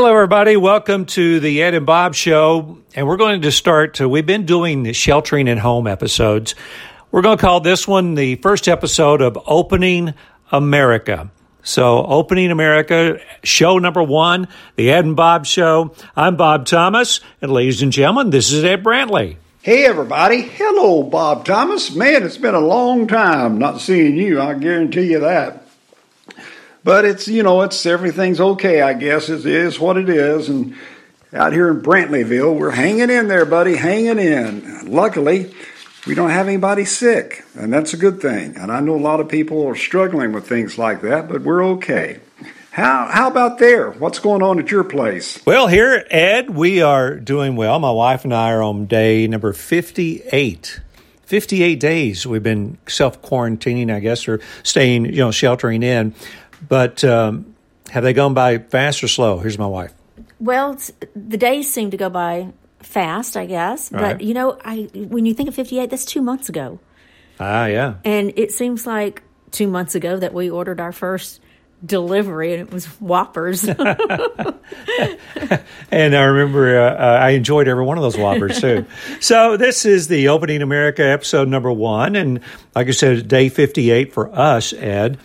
Hello, everybody. Welcome to the Ed and Bob Show. And we're going to start, uh, we've been doing the sheltering in home episodes. We're going to call this one the first episode of Opening America. So, Opening America, show number one, the Ed and Bob Show. I'm Bob Thomas, and ladies and gentlemen, this is Ed Brantley. Hey, everybody. Hello, Bob Thomas. Man, it's been a long time not seeing you. I guarantee you that. But it's, you know, it's everything's okay, I guess. It is what it is. And out here in Brantleyville, we're hanging in there, buddy, hanging in. Luckily, we don't have anybody sick, and that's a good thing. And I know a lot of people are struggling with things like that, but we're okay. How, how about there? What's going on at your place? Well, here, Ed, we are doing well. My wife and I are on day number 58. 58 days we've been self quarantining, I guess, or staying, you know, sheltering in. But um, have they gone by fast or slow? Here's my wife. Well, the days seem to go by fast, I guess. But Right. you know, I when you think of 58, that's two months ago, Ah, yeah. and it seems like two months ago that we ordered our first delivery, and it was Whoppers. And I remember uh, uh, I enjoyed every one of those Whoppers too. so this is the Opening America episode number one, and like I said, day fifty-eight for us, Ed.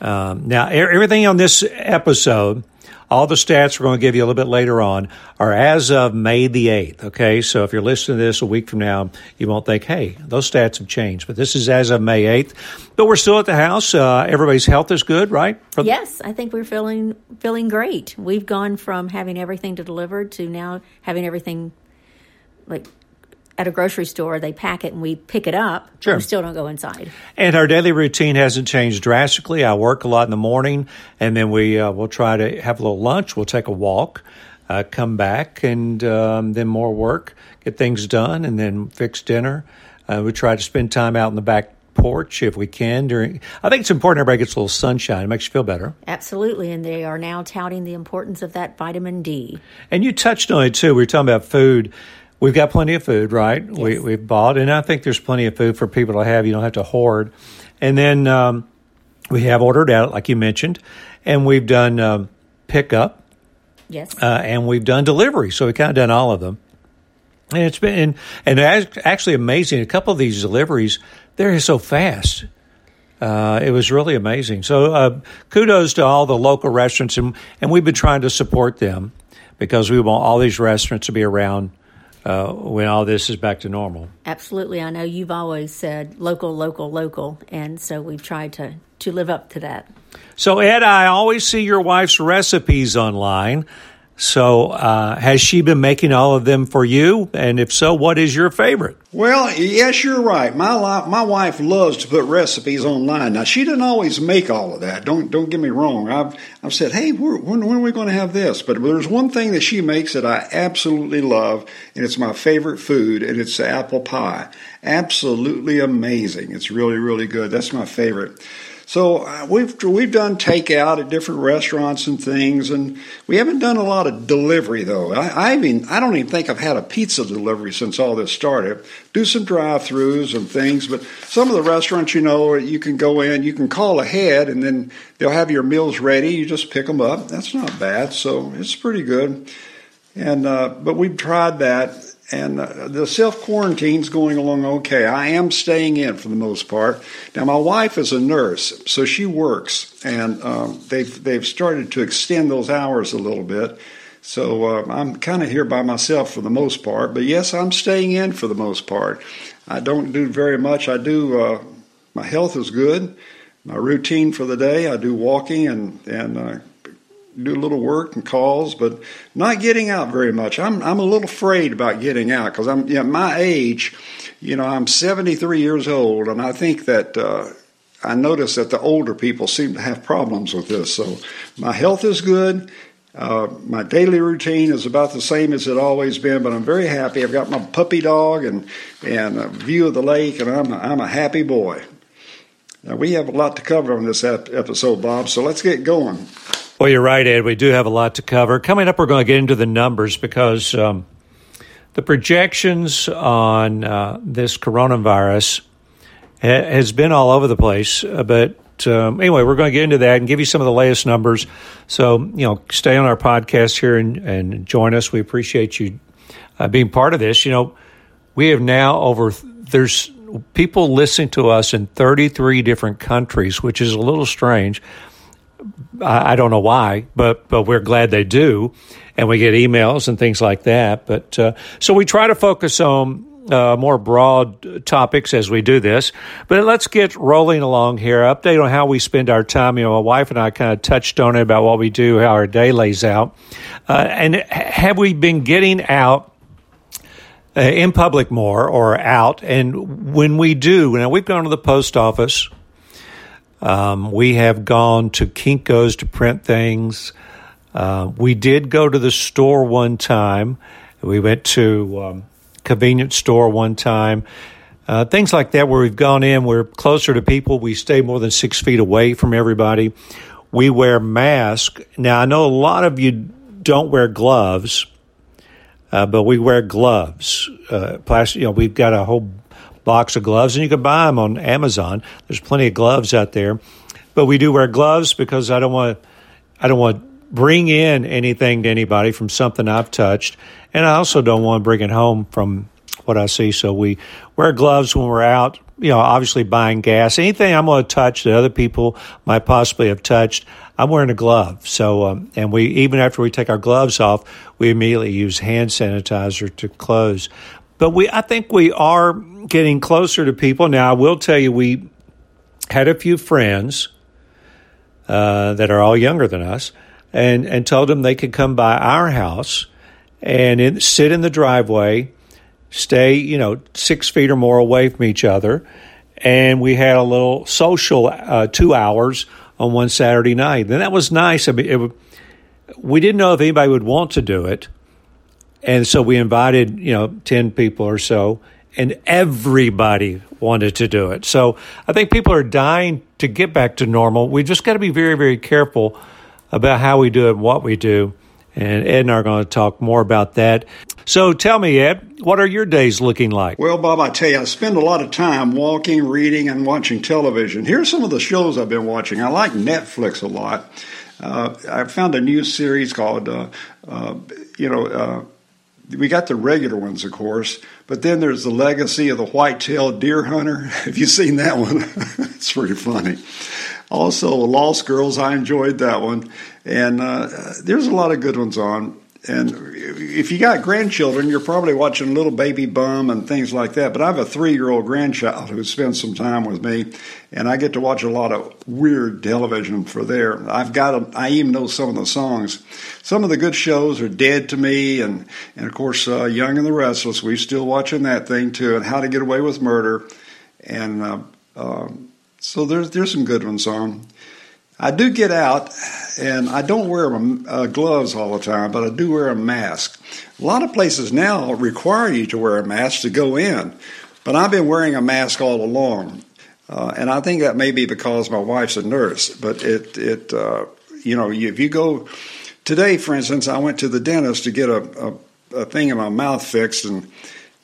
Um, now, everything on this episode, all the stats we're going to give you a little bit later on, are as of May the 8th. Okay, so if you're listening to this a week from now, you won't think, hey, those stats have changed. But this is as of May 8th. But we're still at the house. Uh, everybody's health is good, right? Yes, I think we're feeling feeling great. We've gone from having everything to delivered to now having everything like at a grocery store. They pack it and we pick it up. but Sure. We still don't go inside. And our daily routine hasn't changed drastically. I work a lot in the morning, and then we uh, we'll try to have a little lunch. We'll take a walk, uh, come back, and um, then more work, get things done, and then fix dinner. Uh, we try to spend time out in the back porch if we can. During, I think it's important everybody gets a little sunshine. It makes you feel better. Absolutely, and they are now touting the importance of that vitamin D. And you touched on it too. We were talking about food. We've got plenty of food, right? We, we've bought, and I think there's plenty of food for people to have. You don't have to hoard. And then um, we have ordered out, like you mentioned, and we've done um, pickup Yes. uh, and we've done delivery. So we've kind of done all of them. And it's been, and, and it's actually amazing. A couple of these deliveries, they're so fast. Uh, it was really amazing. So uh, kudos to all the local restaurants, and, and we've been trying to support them because we want all these restaurants to be around uh, when all this is back to normal. Absolutely. I know you've always said local, local, local, and so we've tried to, to live up to that. So Ed, I always see your wife's recipes online. So uh, has she been making all of them for you? And if so, what is your favorite? Well, yes, you're right. My my wife loves to put recipes online. Now, she doesn't always make all of that. Don't don't get me wrong. I've I've said, hey, when when are we going to have this? But there's one thing that she makes that I absolutely love, and it's my favorite food, and it's apple pie. Absolutely amazing. It's really really good. That's my favorite. So uh, we've we've done takeout at different restaurants and things, and we haven't done a lot of delivery though. I, I even I don't even think I've had a pizza delivery since all this started. Do some drive-throughs and things, but some of the restaurants, you know, you can go in, you can call ahead, and then they'll have your meals ready. You just pick them up. That's not bad. So it's pretty good. And uh, but we've tried that, and uh, the self quarantine's going along okay. I am staying in for the most part. Now my wife is a nurse, so she works, and um, they've they've started to extend those hours a little bit. So uh, I'm kind of here by myself for the most part. But yes, I'm staying in for the most part. I don't do very much. I do. Uh, my health is good. My routine for the day, I do walking and and uh, do a little work and calls, but not getting out very much. I'm I'm a little afraid about getting out because I'm you know, my age. You know, I'm 73 years old, and I think that uh, I notice that the older people seem to have problems with this. So my health is good. Uh, my daily routine is about the same as it always been, but I'm very happy. I've got my puppy dog and and a view of the lake, and I'm a, I'm a happy boy. Now we have a lot to cover on this ep- episode, Bob. So let's get going. Well, you're right, Ed. We do have a lot to cover. Coming up, we're going to get into the numbers because um, the projections on uh, this coronavirus ha- has been all over the place. Uh, but um, anyway, we're going to get into that and give you some of the latest numbers. So, you know, stay on our podcast here and, and join us. We appreciate you uh, being part of this. You know, we have now over, there's people listening to us in 33 different countries, which is a little strange. I, don't know why, but but we're glad they do, and we get emails and things like that. But uh, so we try to focus on uh, more broad topics as we do this. But let's get rolling along here. Update on how we spend our time. You know, my wife and I kind of touched on it about what we do, how our day lays out, uh, and have we been getting out? Uh, in public more or out, and when we do, now we've gone to the post office, um, we have gone to Kinko's to print things. Uh, we did go to the store one time. We went to um, convenience store one time. Uh, things like that, where we've gone in, we're closer to people. We stay more than six feet away from everybody. We wear masks. Now, I know a lot of you don't wear gloves, uh, but we wear gloves. Uh, plastic, you know, we've got a whole box of gloves, and you can buy them on Amazon. There's plenty of gloves out there, but we do wear gloves because I don't want, I don't want to bring in anything to anybody from something I've touched, and I also don't want to bring it home from what I see. So we wear gloves when we're out. You know, obviously buying gas, anything I'm going to touch that other people might possibly have touched, I'm wearing a glove. So, um, and we even after we take our gloves off, we immediately use hand sanitizer to close. But we, I think we are getting closer to people now. I will tell you, we had a few friends uh, that are all younger than us and, and told them they could come by our house and in, sit in the driveway, stay, you know, six feet or more away from each other. And we had a little social uh, two hours on one Saturday night. And that was nice. I mean, it, we didn't know if anybody would want to do it. And so we invited, you know, 10 people or so, and everybody wanted to do it. So I think people are dying to get back to normal. We just got to be very, very careful about how we do it and what we do. And Ed and I are going to talk more about that. So tell me, Ed, what are your days looking like? Well, Bob, I tell you, I spend a lot of time walking, reading, and watching television. Here's some of the shows I've been watching. I like Netflix a lot. Uh, I found a new series called, uh, uh, you know, uh, we got the regular ones, of course, but then there's the legacy of the white-tailed deer hunter. Have you seen that one? it's pretty funny. Also, Lost Girls, I enjoyed that one, and uh, there's a lot of good ones on. And if you got grandchildren, you're probably watching Little Baby Bum and things like that. But I have a three year old grandchild who spends some time with me, and I get to watch a lot of weird television for there. I've got, a, I even know some of the songs. Some of the good shows are Dead to Me, and, and of course, uh, Young and the Restless. We're still watching that thing too, and How to Get Away with Murder. And uh, uh, so there's, there's some good ones on. I do get out, and I don't wear uh, gloves all the time, but I do wear a mask. A lot of places now require you to wear a mask to go in, but I've been wearing a mask all along, uh, and I think that may be because my wife's a nurse. But it, it, uh, you know, if you go today, for instance, I went to the dentist to get a, a, a thing in my mouth fixed, and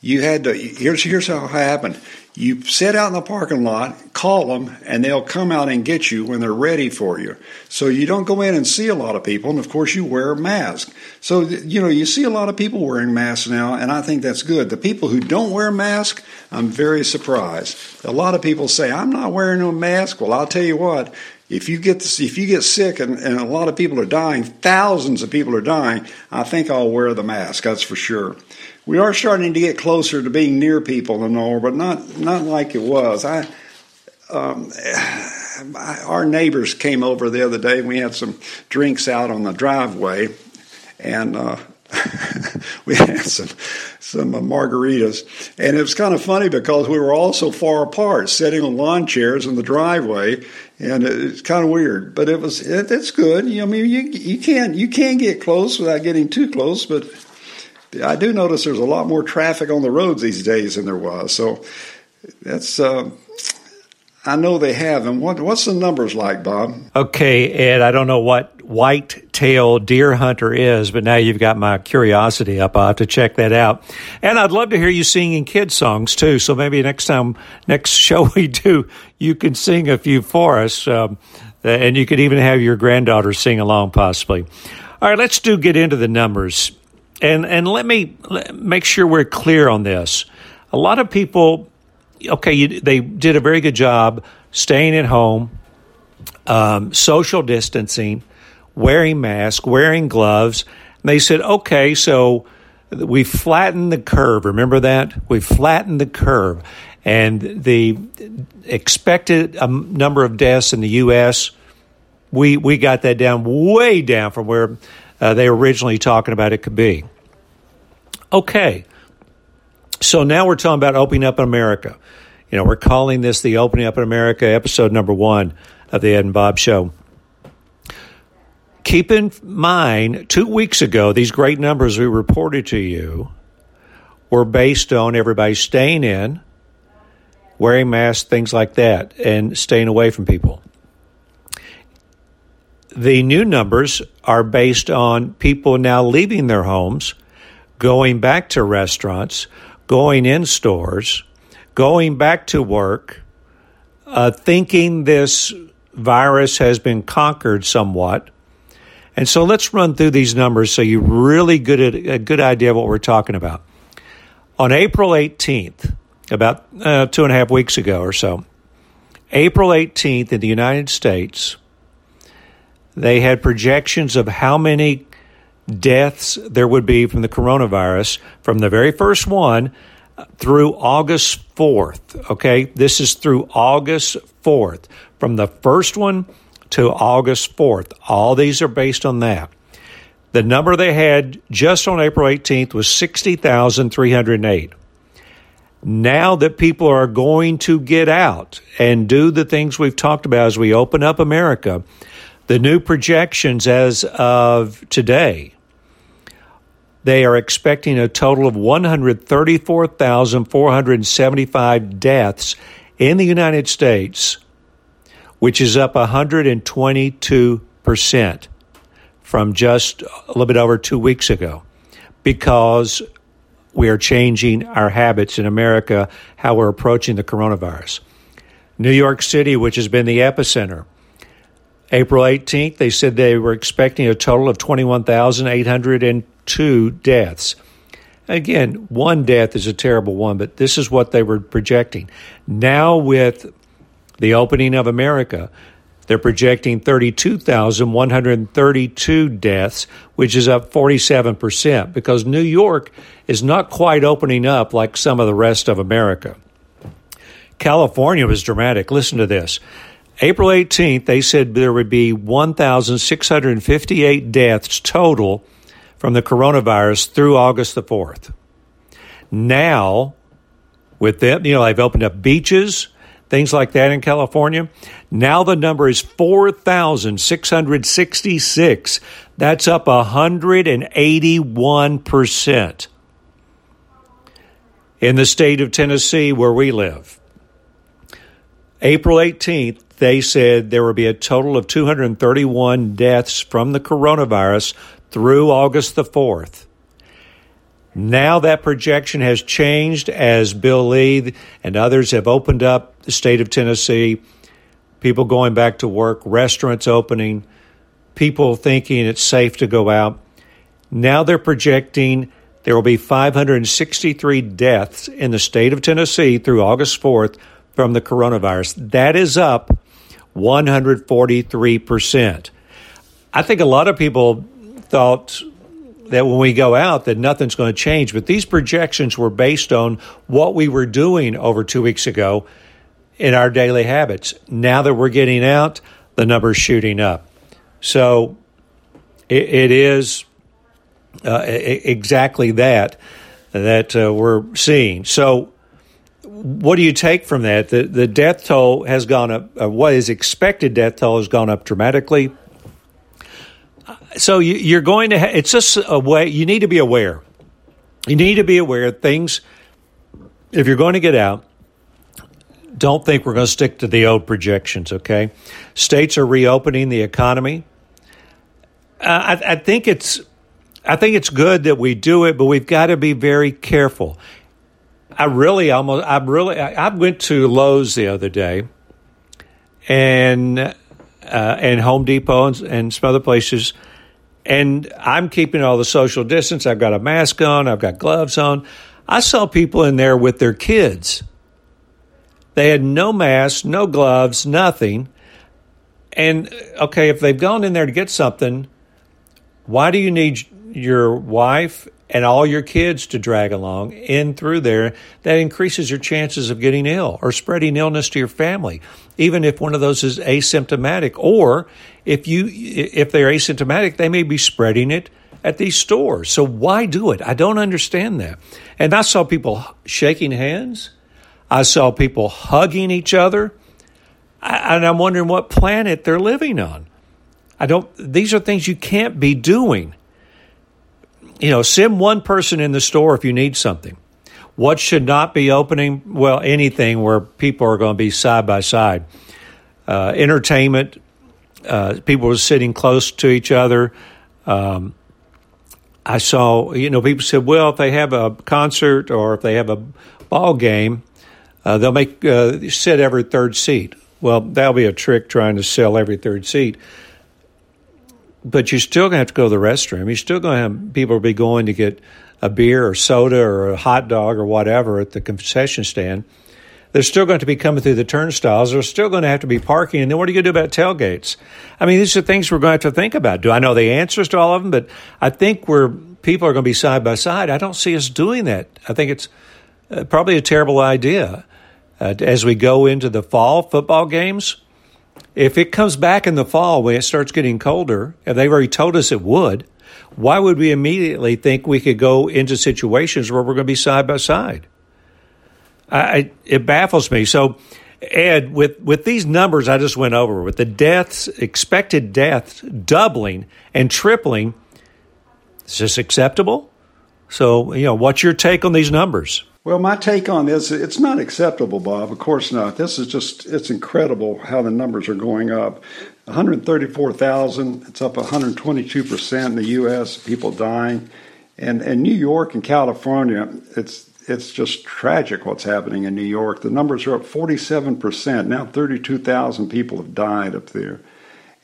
you had to. Here's here's how it happened. You sit out in the parking lot, call them, and they'll come out and get you when they're ready for you. So you don't go in and see a lot of people, and of course you wear a mask. So you know you see a lot of people wearing masks now, and I think that's good. The people who don't wear a mask, I'm very surprised. A lot of people say I'm not wearing a mask. Well, I'll tell you what. If you get if you get sick and, and a lot of people are dying, thousands of people are dying, I think I'll wear the mask. That's for sure we are starting to get closer to being near people and all, but not not like it was. I, um, our neighbors came over the other day. We had some drinks out on the driveway, and uh, we had some some uh, margaritas, and it was kind of funny because we were all so far apart, sitting on lawn chairs in the driveway, and it's kind of weird. But it was it, it's good. You know, I mean, you you can't you can get close without getting too close, but I do notice there's a lot more traffic on the roads these days than there was. So that's. Uh, I know they have them. What, what's the numbers like, Bob? Okay, Ed. I don't know what white-tailed deer hunter is, but now you've got my curiosity up. I'll have to check that out. And I'd love to hear you singing kids songs too. So maybe next time, next show we do, you can sing a few for us. Um, and you could even have your granddaughter sing along possibly. All right, let's do get into the numbers. And, and let me make sure we're clear on this. A lot of people, okay, you, they did a very good job staying at home, um, social distancing, wearing masks, wearing gloves. And they said, okay, so we flattened the curve. Remember that? We flattened the curve. And the expected um, number of deaths in the U.S., we, we got that down way down from where uh, they were originally talking about it could be. Okay. So now we're talking about opening up in America. You know, we're calling this the Opening Up in America episode number one of the Ed and Bob Show. Keep in mind, two weeks ago, these great numbers we reported to you were based on everybody staying in, wearing masks, things like that, and staying away from people. The new numbers are based on people now leaving their homes, going back to restaurants, going in stores, going back to work, uh, thinking this virus has been conquered somewhat. And so let's run through these numbers so you really get a good idea of what we're talking about. On April 18th, about uh, two and a half weeks ago or so, April 18th in the United States, they had projections of how many deaths there would be from the coronavirus from the very first one through August 4th. Okay, this is through August 4th. From the first one to August 4th. All these are based on that. The number they had just on April 18th was 60,308. Now that people are going to get out and do the things we've talked about as we open up America, the new projections as of today they are expecting a total of 134,475 deaths in the United States, which is up 122% from just a little bit over two weeks ago because we are changing our habits in America, how we're approaching the coronavirus. New York City, which has been the epicenter, April 18th, they said they were expecting a total of 21,802 deaths. Again, one death is a terrible one, but this is what they were projecting. Now, with the opening of America, they're projecting 32,132 deaths, which is up 47%, because New York is not quite opening up like some of the rest of America. California was dramatic. Listen to this. April 18th, they said there would be 1,658 deaths total from the coronavirus through August the 4th. Now, with them, you know, they've opened up beaches, things like that in California. Now the number is 4,666. That's up 181%. In the state of Tennessee, where we live, April 18th, they said there would be a total of 231 deaths from the coronavirus through August the 4th. Now that projection has changed as Bill Lee and others have opened up the state of Tennessee, people going back to work, restaurants opening, people thinking it's safe to go out. Now they're projecting there will be 563 deaths in the state of Tennessee through August 4th from the coronavirus. That is up 143%. I think a lot of people thought that when we go out that nothing's going to change, but these projections were based on what we were doing over 2 weeks ago in our daily habits. Now that we're getting out, the number's shooting up. So it, it is uh, exactly that that uh, we're seeing. So what do you take from that? The the death toll has gone up. Uh, what is expected death toll has gone up dramatically. So you, are going to. Ha- it's just a way. You need to be aware. You need to be aware of things. If you're going to get out, don't think we're going to stick to the old projections. Okay, states are reopening the economy. Uh, I, I think it's I think it's good that we do it, but we've got to be very careful. I really almost I really I, went to Lowe's the other day, and uh, and Home Depot and, and some other places, and I'm keeping all the social distance. I've got a mask on. I've got gloves on. I saw people in there with their kids. They had no mask, no gloves, nothing. And okay, if they've gone in there to get something, why do you need your wife and all your kids to drag along in through there? That increases your chances of getting ill or spreading illness to your family, even if one of those is asymptomatic. Or if you if they're asymptomatic, they may be spreading it at these stores. So why do it? I don't understand that. And I saw people shaking hands. I saw people hugging each other. and I'm wondering what planet they're living on. I don't, these are things you can't be doing. You know, send one person in the store if you need something. What should not be opening? Well, anything where people are going to be side by side. Uh, entertainment, uh, people are sitting close to each other. Um, I saw, you know, people said, well, if they have a concert or if they have a ball game, uh, they'll make uh, sit every third seat. Well, that'll be a trick trying to sell every third seat but you're still going to have to go to the restroom. You're still going to have people be going to get a beer or soda or a hot dog or whatever at the concession stand. They're still going to be coming through the turnstiles. They're still going to have to be parking. And then what are you going to do about tailgates? I mean, these are things we're going to have to think about. Do I know the answers to all of them? But I think where people are going to be side by side, I don't see us doing that. I think it's uh, probably a terrible idea. Uh, as we go into the fall football games, if it comes back in the fall when it starts getting colder, and they've already told us it would, why would we immediately think we could go into situations where we're going to be side by side? I, it baffles me. So, Ed, with, with these numbers I just went over, with the deaths, expected deaths doubling and tripling, is this acceptable? So, you know, what's your take on these numbers? Well, my take on this, it's not acceptable, Bob. Of course not. This is just, it's incredible how the numbers are going up. 134,000, it's up 122% in the U.S., people dying. And in New York and California, it's, it's just tragic what's happening in New York. The numbers are up 47%. Now 32,000 people have died up there.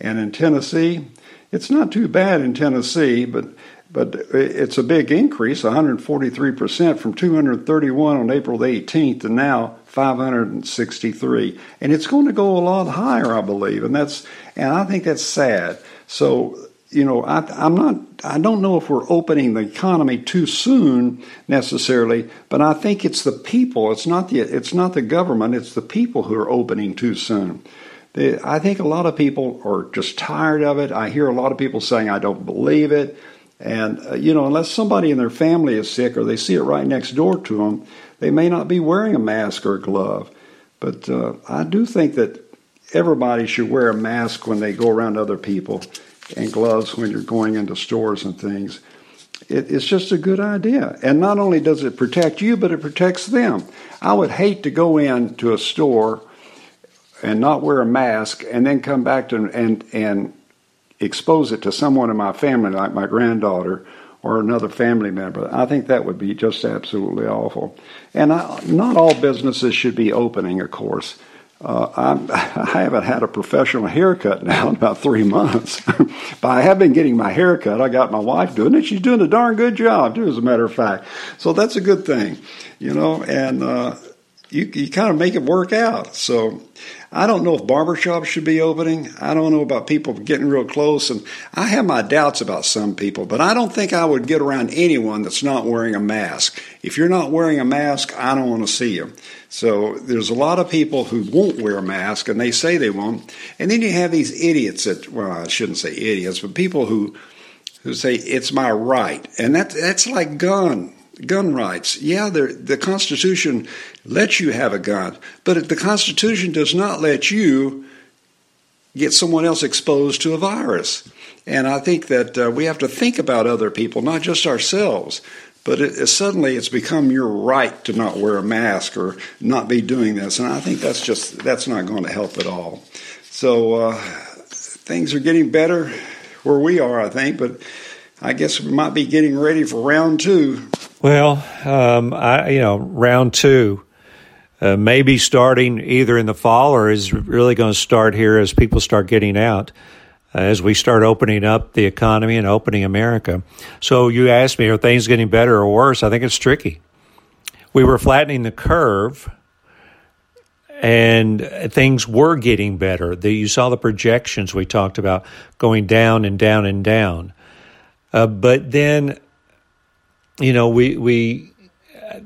And in Tennessee, it's not too bad in Tennessee, but but it's a big increase, 143% from 231 on April the 18th to now 563. And it's going to go a lot higher, I believe. And that's, and I think that's sad. So, you know, I, I'm not, I don't know if we're opening the economy too soon necessarily, but I think it's the people. It's not the, it's not the government. It's the people who are opening too soon. I think a lot of people are just tired of it. I hear a lot of people saying, I don't believe it. And, uh, you know, unless somebody in their family is sick or they see it right next door to them, they may not be wearing a mask or a glove. But uh, I do think that everybody should wear a mask when they go around other people and gloves when you're going into stores and things. It, it's just a good idea. And not only does it protect you, but it protects them. I would hate to go into a store and not wear a mask and then come back to and and expose it to someone in my family, like my granddaughter or another family member. I think that would be just absolutely awful. And I, not all businesses should be opening, of course. Uh, I haven't had a professional haircut now in about three months, but I have been getting my haircut. I got my wife doing it. She's doing a darn good job, too, as a matter of fact. So that's a good thing, you know. And uh, you you kind of make it work out. So I don't know if barbershops should be opening. I don't know about people getting real close. And I have my doubts about some people, but I don't think I would get around anyone that's not wearing a mask. If you're not wearing a mask, I don't want to see you. So there's a lot of people who won't wear a mask and they say they won't. And then you have these idiots that, well, I shouldn't say idiots, but people who, who say it's my right. And that, that's like gun gun rights. Yeah, the Constitution lets you have a gun, but the Constitution does not let you get someone else exposed to a virus. And I think that uh, we have to think about other people, not just ourselves. But it, it, suddenly it's become your right to not wear a mask or not be doing this, and I think that's just that's not going to help at all. So uh, things are getting better. where we are, I think. But I guess we might be getting ready for round two. Well, um, I you know round two. Uh, maybe starting either in the fall or is really going to start here as people start getting out, uh, as we start opening up the economy and opening America. So you asked me, are things getting better or worse? I think it's tricky. We were flattening the curve and things were getting better. The, you saw the projections we talked about going down and down and down. Uh, but then, you know, we we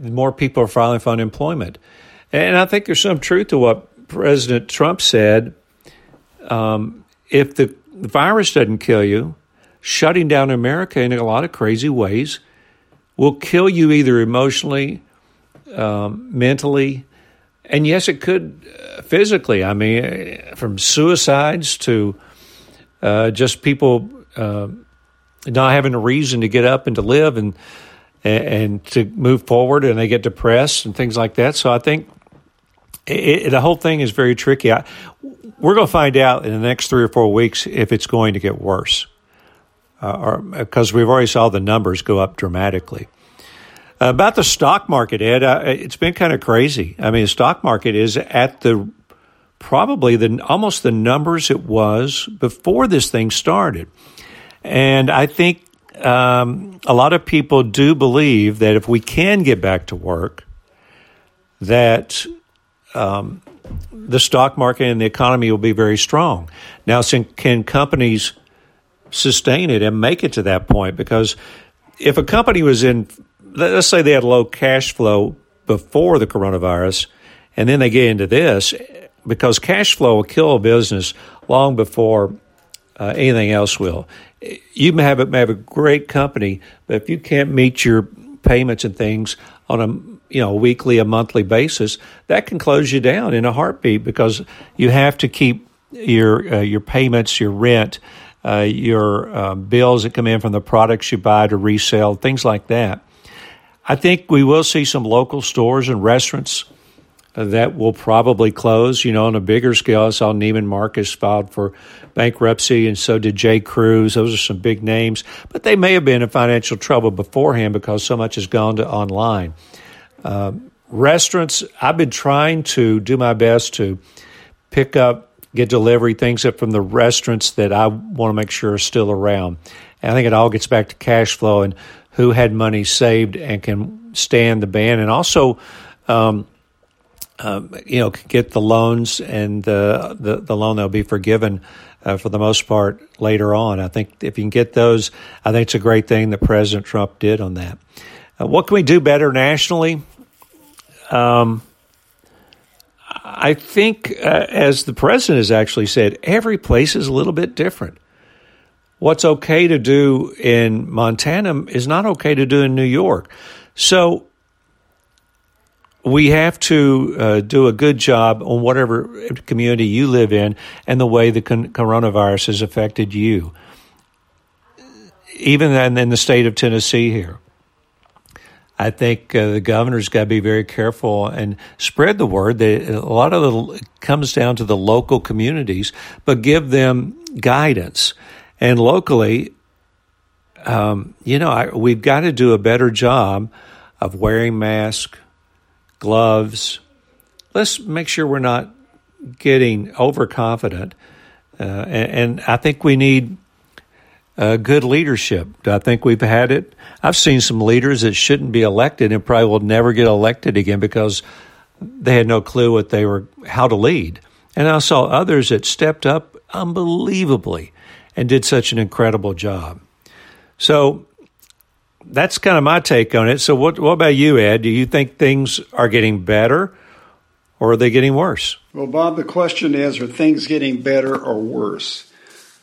more people are filing for unemployment, and I think there's some truth to what President Trump said. Um, if the, virus doesn't kill you, shutting down America in a lot of crazy ways will kill you either emotionally, um, mentally, and yes, it could uh, physically. I mean, from suicides to uh, just people uh, not having a reason to get up and to live and and to move forward, and they get depressed and things like that. So I think it, the whole thing is very tricky. I, we're going to find out in the next three or four weeks if it's going to get worse, uh, or because we've already saw the numbers go up dramatically. About the stock market, Ed, uh, it's been kind of crazy. I mean, the stock market is at the probably the almost the numbers it was before this thing started, and I think um, a lot of people do believe that if we can get back to work, that um, the stock market and the economy will be very strong. Now, can companies sustain it and make it to that point? Because if a company was in let's say they had low cash flow before the coronavirus, and then they get into this because cash flow will kill a business long before uh, anything else will. You may have, may have a great company, but if you can't meet your payments and things on a you know weekly, a monthly basis, that can close you down in a heartbeat because you have to keep your uh, your payments, your rent, uh, your uh, bills that come in from the products you buy to resell, things like that. I think we will see some local stores and restaurants that will probably close. You know, on a bigger scale, I saw Neiman Marcus filed for bankruptcy, and so did J. Crews. Those are some big names, but they may have been in financial trouble beforehand because so much has gone to online. Uh, restaurants, I've been trying to do my best to pick up, get delivery things up from the restaurants that I want to make sure are still around. And I think it all gets back to cash flow and who had money saved and can stand the ban, and also, um, um, you know, get the loans and the, the, the loan they'll be forgiven uh, for the most part later on. I think if you can get those, I think it's a great thing that President Trump did on that. Uh, what can we do better nationally? Um, I think, uh, as the president has actually said, every place is a little bit different what's okay to do in Montana is not okay to do in New York. So we have to uh, do a good job on whatever community you live in and the way the con- coronavirus has affected you. Even in the state of Tennessee here. I think uh, the governor's got to be very careful and spread the word. That a lot of it comes down to the local communities, but give them guidance. And locally, um, you know, I, we've got to do a better job of wearing masks, gloves. Let's make sure we're not getting overconfident. Uh, and, and, I think we need uh, good leadership. I think we've had it. I've seen some leaders that shouldn't be elected and probably will never get elected again because they had no clue what they were, how to lead. And I saw others that stepped up unbelievably and did such an incredible job. So that's kind of my take on it. So, what, what about you, Ed? Do you think things are getting better or are they getting worse? Well, Bob, the question is are things getting better or worse?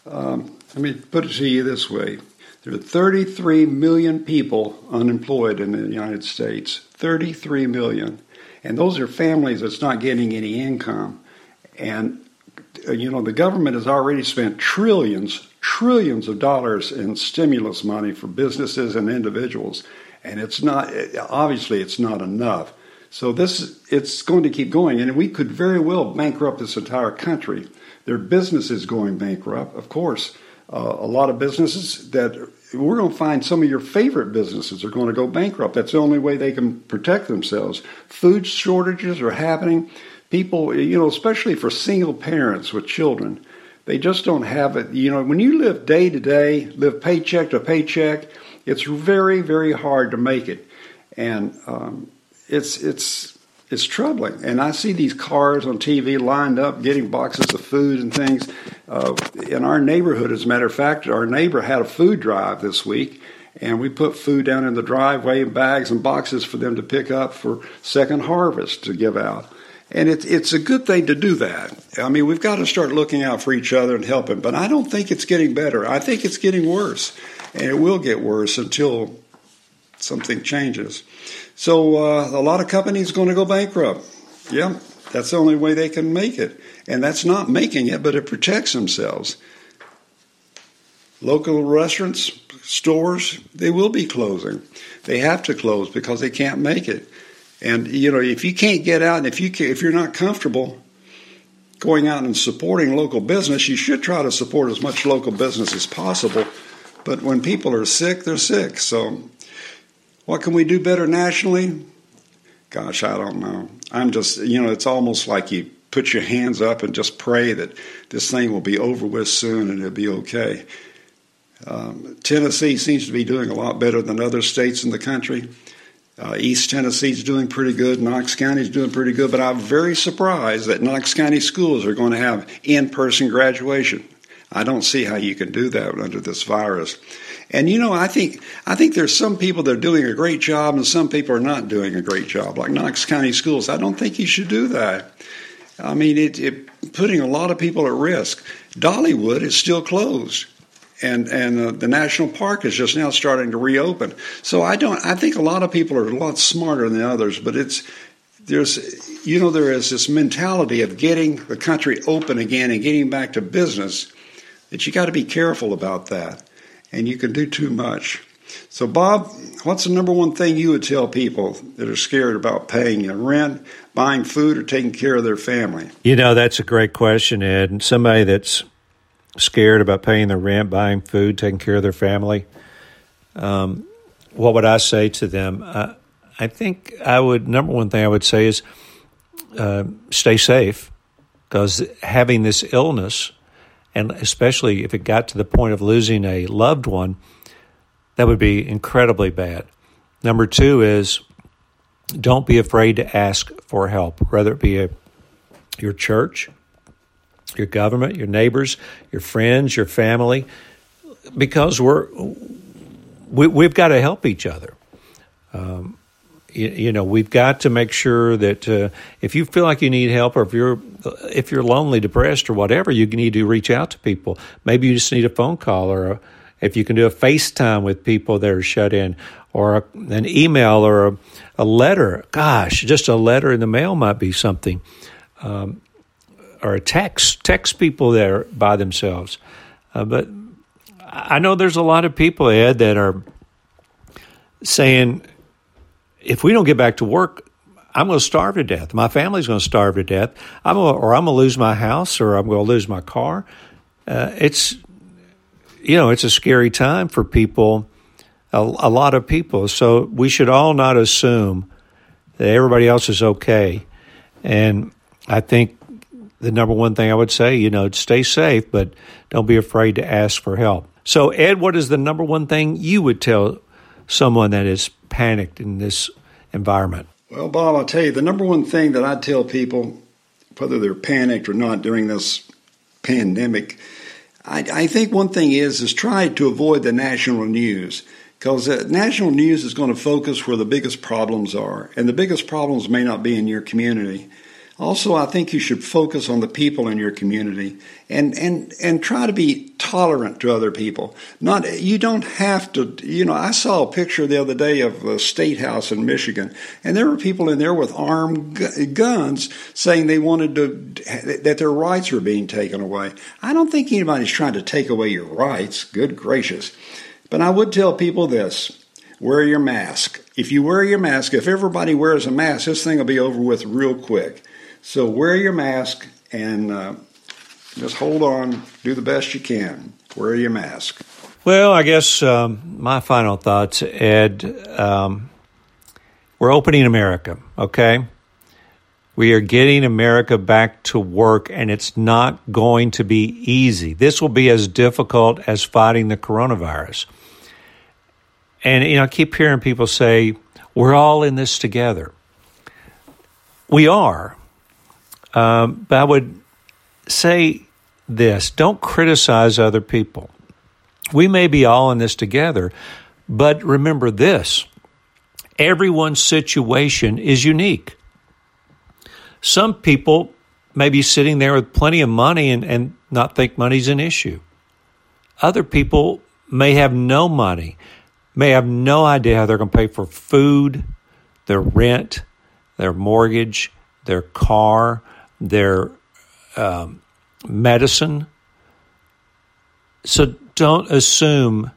Um, let me put it to you this way there are 33 million people unemployed in the United States. 33 million. And those are families that's not getting any income. And uh, you know, the government has already spent trillions, trillions of dollars in stimulus money for businesses and individuals, and it's not obviously it's not enough. So this it's going to keep going, and we could very well bankrupt this entire country. Their are businesses going bankrupt, of course. Uh, a lot of businesses that we're going to find some of your favorite businesses are going to go bankrupt. That's the only way they can protect themselves. Food shortages are happening. People, you know, especially for single parents with children, they just don't have it. You know, when you live day to day, live paycheck to paycheck, it's very, very hard to make it, and um, it's it's it's troubling. And I see these cars on TV lined up getting boxes of food and things. Uh, in our neighborhood, as a matter of fact, our neighbor had a food drive this week, and we put food down in the driveway in bags and boxes for them to pick up for second harvest to give out. And it, it's a good thing to do that. I mean, we've got to start looking out for each other and helping, but I don't think it's getting better. I think it's getting worse, and it will get worse until something changes. So uh, a lot of companies going to go bankrupt. Yeah, that's the only way they can make it, and that's not making it, but it protects themselves. Local restaurants, stores, they will be closing. They have to close because they can't make it. And you know, if you can't get out, and if you can, if you're not comfortable going out and supporting local business, you should try to support as much local business as possible. But when people are sick, they're sick. So, what can we do better nationally? Gosh, I don't know. I'm just, you know, it's almost like you put your hands up and just pray that this thing will be over with soon and it'll be okay. Um, Tennessee seems to be doing a lot better than other states in the country. Uh, East Tennessee is doing pretty good. Knox County is doing pretty good. But I'm very surprised that Knox County schools are going to have in person graduation. I don't see how you can do that under this virus. And you know, I think I think there's some people that are doing a great job, and some people are not doing a great job. Like Knox County schools, I don't think you should do that. I mean, it, it putting a lot of people at risk. Dollywood is still closed and and uh, the national park is just now starting to reopen. So I don't. I think a lot of people are a lot smarter than others, but it's there's you know there is this mentality of getting the country open again and getting back to business that you got to be careful about that, and you can do too much. So, Bob, what's the number one thing you would tell people that are scared about paying rent, buying food, or taking care of their family? You know, that's a great question, Ed. And somebody that's scared about paying their rent, buying food, taking care of their family, um, what would I say to them? Uh, I think I would, number one thing I would say is uh, stay safe because having this illness, and especially if it got to the point of losing a loved one, that would be incredibly bad. Number two is don't be afraid to ask for help, whether it be a, your church, your government, your neighbors, your friends, your family, because we're we, we've got to help each other. Um, you, you, know, we've got to make sure that uh, if you feel like you need help, or if you're if you're lonely, depressed, or whatever, you need to reach out to people. Maybe you just need a phone call, or a, if you can do a FaceTime with people that are shut in, or a, an email, or a, a, letter. Gosh, just a letter in the mail might be something. Um, or text text people there by themselves. Uh, but I know there's a lot of people, Ed, that are saying, if we don't get back to work, I'm going to starve to death. My family's going to starve to death. I'm to, or I'm going to lose my house, or I'm going to lose my car. Uh, it's you know it's a scary time for people, a, a lot of people. So we should all not assume that everybody else is okay. And I think the number one thing I would say, you know, stay safe, but don't be afraid to ask for help. So, Ed, what is the number one thing you would tell someone that is panicked in this environment? Well, Bob, I'll tell you the number one thing that I tell people, whether they're panicked or not during this pandemic, I, I think one thing is is try to avoid the national news because the national news is going to focus where the biggest problems are, and the biggest problems may not be in your community. Also, I think you should focus on the people in your community and, and, and try to be tolerant to other people. Not, you don't have to, you know, I saw a picture the other day of a state house in Michigan, and there were people in there with armed guns saying they wanted to, that their rights were being taken away. I don't think anybody's trying to take away your rights. Good gracious. But I would tell people this wear your mask. If you wear your mask, if everybody wears a mask, this thing will be over with real quick. So wear your mask and uh, just hold on, do the best you can, wear your mask. Well, I guess um, my final thoughts, Ed. Um, we're opening America, okay? We are getting America back to work, and it's not going to be easy. This will be as difficult as fighting the coronavirus. And, you know, I keep hearing people say, we're all in this together. We are. Um, but I would say this don't criticize other people. We may be all in this together, but remember this everyone's situation is unique. Some people may be sitting there with plenty of money and, and not think money's an issue. Other people may have no money, may have no idea how they're going to pay for food, their rent, their mortgage, their car, their um, medicine. So don't assume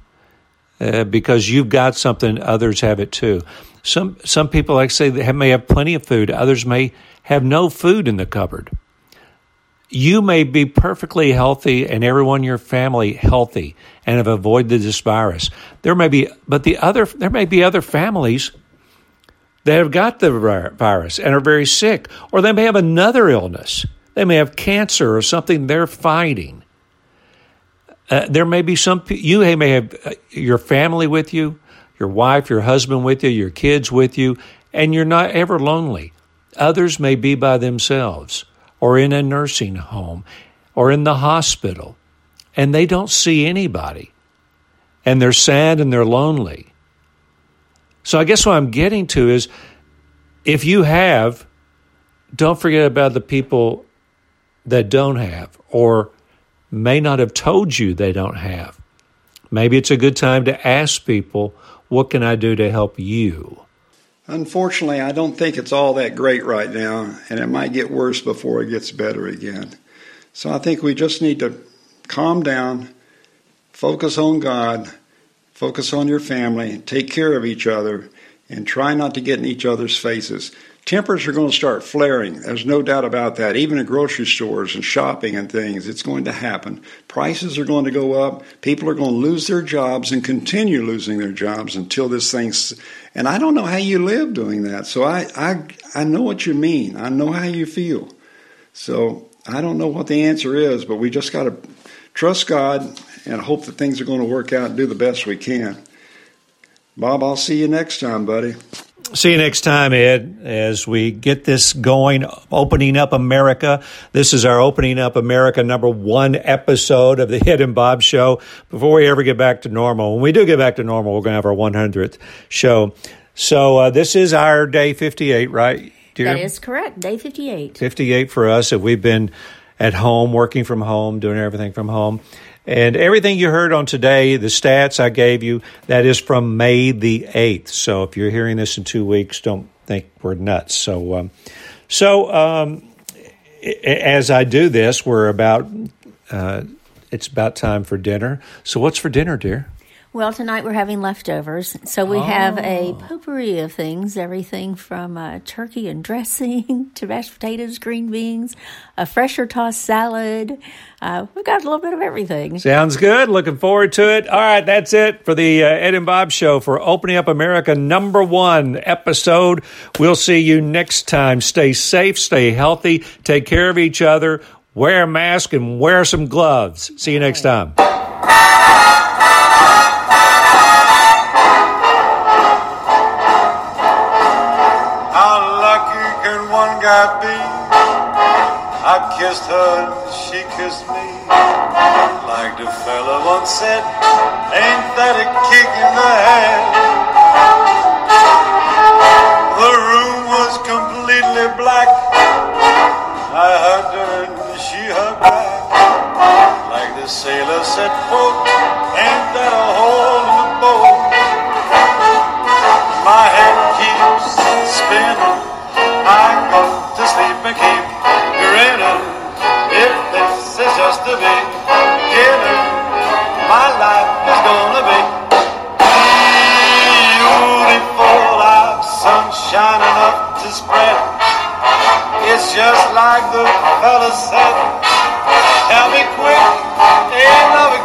uh, because you've got something, others have it too. Some some people, like I say, they may have plenty of food. Others may have no food in the cupboard. You may be perfectly healthy and everyone in your family healthy and have avoided this virus. There may be, but the other there may be other families that have got the virus and are very sick, or they may have another illness. They may have cancer or something they're fighting. Uh, there may be some, you may have uh, your family with you, your wife, your husband with you, your kids with you, and you're not ever lonely. Others may be by themselves or in a nursing home or in the hospital, and they don't see anybody. And they're sad and they're lonely. So I guess what I'm getting to is if you have, don't forget about the people that don't have or may not have told you they don't have. Maybe it's a good time to ask people, what can I do to help you? Unfortunately, I don't think it's all that great right now, and it might get worse before it gets better again. So I think we just need to calm down, focus on God, focus on your family, take care of each other, and try not to get in each other's faces. Tempers are going to start flaring. There's no doubt about that. Even in grocery stores and shopping and things, it's going to happen. Prices are going to go up. People are going to lose their jobs and continue losing their jobs until this thing's. And I don't know how you live doing that. So I, I, I know what you mean. I know how you feel. So I don't know what the answer is, but we just got to trust God and hope that things are going to work out and do the best we can. Bob, I'll see you next time, buddy. See you next time, Ed, as we get this going, opening up America. This is our opening up America number one episode of the Ed and Bob show before we ever get back to normal. When we do get back to normal, we're going to have our 100th show. So uh, this is our day 58, right? Dear? That is correct. Day 58. 58 for us. If we've been at home, working from home, doing everything from home. And everything you heard on today, the stats I gave you, that is from May the 8th. So if you're hearing this in two weeks, don't think we're nuts. So, um, so um, as I do this, we're about, uh, it's about time for dinner. So what's for dinner, dear? Well, tonight we're having leftovers. So we oh. have a oh. potpourri of things everything from uh, turkey and dressing to mashed potatoes, green beans, a fresher tossed salad. Uh, we've got a little bit of everything. Sounds good. Looking forward to it. All right, that's it for the uh, Ed and Bob Show for Opening Up America number one episode. We'll see you next time. Stay safe, stay healthy, take care of each other, wear a mask, and wear some gloves. See you next time. Kissed her and she kissed me. Like the fella once said, ain't that a kick in the head? The room was completely black. I hugged her and she hugged back. Like the sailor said, quote, ain't that a hole in the boat? My head keeps spinning. I go to sleep and keep grinning. If this is just the beginning, my life is gonna be beautiful. I've sunshine enough to spread. It's just like the fella said. Tell me quick, ain't love